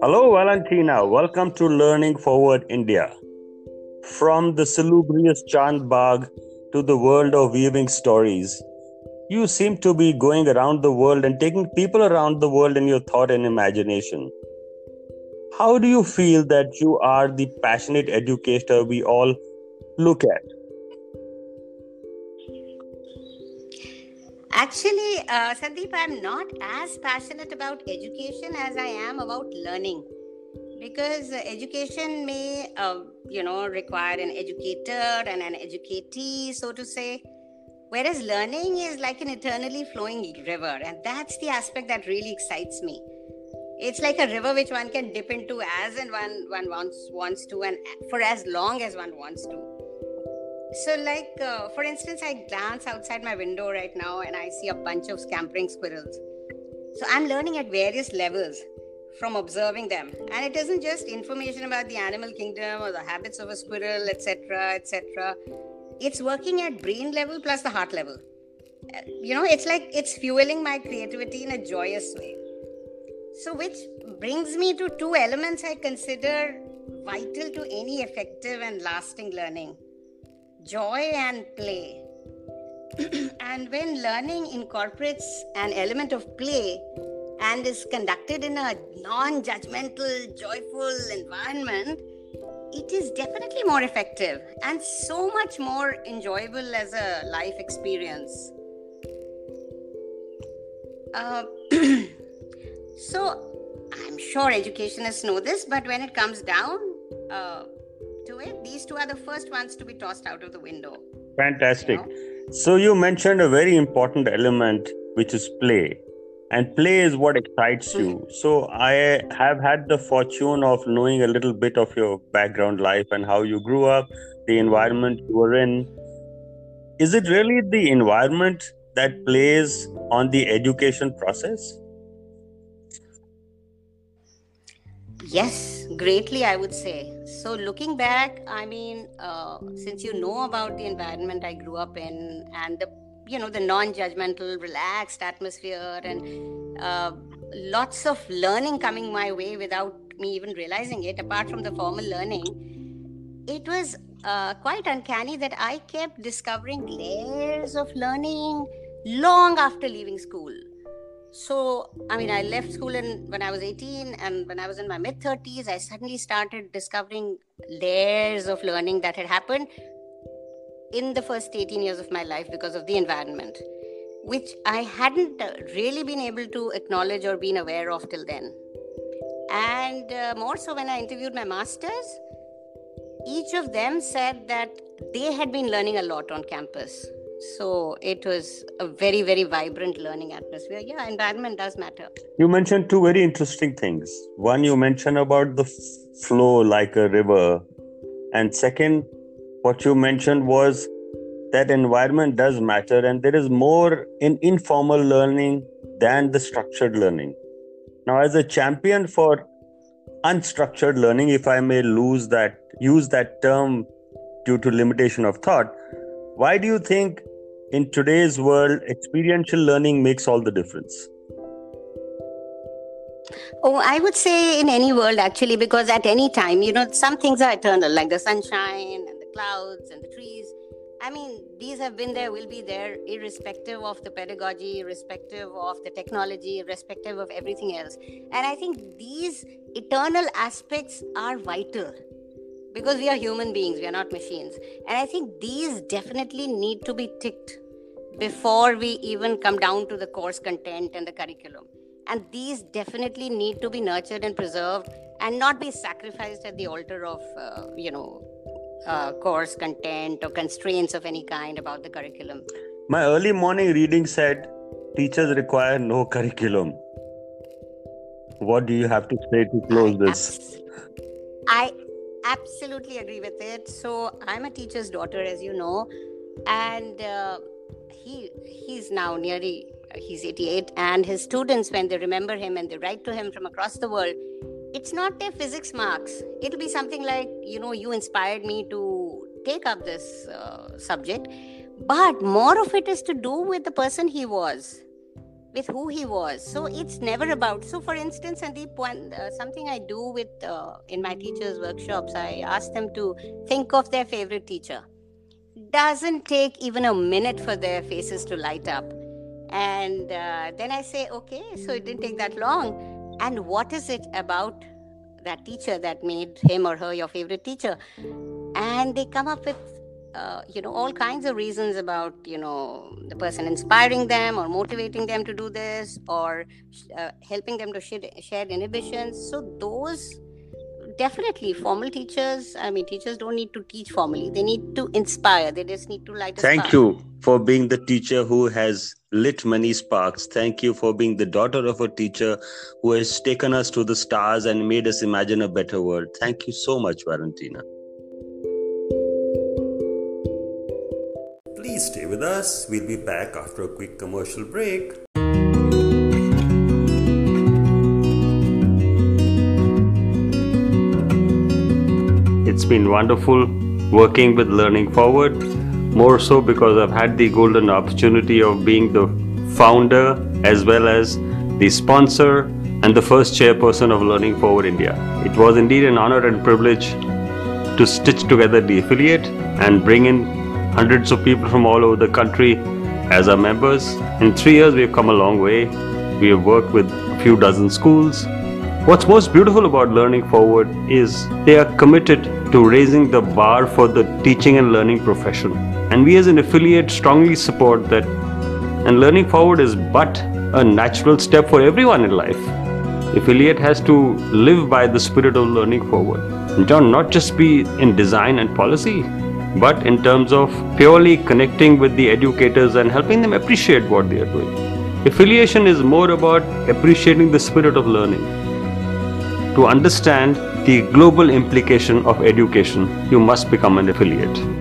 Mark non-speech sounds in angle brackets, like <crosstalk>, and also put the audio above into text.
Hello, Valentina. Welcome to Learning Forward India. From the salubrious Chand Bagh to the world of weaving stories, you seem to be going around the world and taking people around the world in your thought and imagination. How do you feel that you are the passionate educator we all look at? Actually, uh, Sandeep, I'm not as passionate about education as I am about learning. Because education may, uh, you know, require an educator and an educatee, so to say. Whereas learning is like an eternally flowing river, and that's the aspect that really excites me it's like a river which one can dip into as and one one wants wants to and for as long as one wants to so like uh, for instance i glance outside my window right now and i see a bunch of scampering squirrels. So i'm learning at various levels from observing them. And it isn't just information about the animal kingdom or the habits of a squirrel etc etc it's working at brain level plus the heart level. You know it's like it's fueling my creativity in a joyous way. So, which brings me to two elements I consider vital to any effective and lasting learning joy and play. <clears throat> and when learning incorporates an element of play and is conducted in a non judgmental, joyful environment, it is definitely more effective and so much more enjoyable as a life experience. Uh, <clears throat> So I'm sure educationists know this, but when it comes down uh, to it, these two are the first ones to be tossed out of the window. Fantastic. You know? So you mentioned a very important element, which is play. And play is what excites you. <laughs> So I have had the fortune of knowing a little bit of your background life and how you grew up, the environment you were in. Is it really the environment that plays on the education process? Yes, greatly, I would say. So, looking back, I mean, uh, since you know about the environment I grew up in and the you know the non-judgmental relaxed atmosphere and uh, lots of learning coming my way without me even realizing it apart from the formal learning it was uh, quite uncanny that i kept discovering layers of learning long after leaving school so i mean i left school in when i was 18 and when i was in my mid 30s i suddenly started discovering layers of learning that had happened in the first 18 years of my life because of the environment which i hadn't uh, really been able to acknowledge or been aware of till then. And uh, more so when i interviewed my masters each of them said that they had been learning a lot on campus so it was a very very vibrant learning atmosphere. Yeah environment does matter. You mentioned two very interesting things. One you mentioned about the flow like a river. And second what you mentioned was that environment does matter and there is more in informal learning than the structured learning. Now as a champion for unstructured learning if i may lose that use that term due to limitation of thought why do you think in today's world, experiential learning makes all the difference? Oh, I would say in any world actually, because at any time, you know, some things are eternal, like the sunshine and the clouds and the trees. I mean, these have been there, will be there, irrespective of the pedagogy, irrespective of the technology, irrespective of everything else. And I think these eternal aspects are vital because we are human beings, we are not machines. And I think these definitely need to be ticked before we even come down to the course content and the curriculum. And these definitely need to be nurtured and preserved and not be sacrificed at the altar of, uh, you know, uh, course content or constraints of any kind about the curriculum. My early morning reading said teachers require no curriculum. What do you have to say to close I this? I absolutely agree with it. So I'm a teacher's daughter, as you know, and uh, he he's now nearly he's 88, and his students, when they remember him and they write to him from across the world, it's not their physics marks. It'll be something like, you know, you inspired me to take up this uh, subject, but more of it is to do with the person he was with who he was. So it's never about. So, for instance, Sandeep, one uh, something I do with uh, in my teachers' workshops, I ask them to think of their favorite teacher. Doesn't take even a minute for their faces to light up, and uh, then I say, okay, so it didn't take that long. And what is it about that teacher that made him or her your favorite teacher? And they come up with uh, you know all kinds of reasons about you know the person inspiring them or motivating them to do this or uh, helping them to shed, shed inhibitions. So those definitely formal teachers i mean teachers don't need to teach formally. They need to inspire. They just need to light thank spark. you for being the teacher who has lit many sparks. Thank you for being the daughter of a teacher who has taken us to the stars and made us imagine a better world. Thank you so much valentina Please stay with us. We'll be back after a quick commercial break. It's been wonderful working with Learning Forward, more so because I've had the golden opportunity of being the founder as well as the sponsor and the first chairperson of Learning Forward India. It was indeed an honor and privilege to stitch together the affiliate and bring in hundreds of people from all over the country as our members. In three years, we've come a long way. We have worked with a few dozen schools. What's most beautiful about Learning Forward is they are committed to raising the bar for the teaching and learning profession. And we as an affiliate strongly support that. And Learning Forward is but a natural step for everyone in life. Affiliate has to live by the spirit of learning forward. And not just be in design and policy, but in terms of purely connecting with the educators and helping them appreciate what they are doing. Affiliation is more about appreciating the spirit of learning. To understand the global implication of education, you must become an affiliate.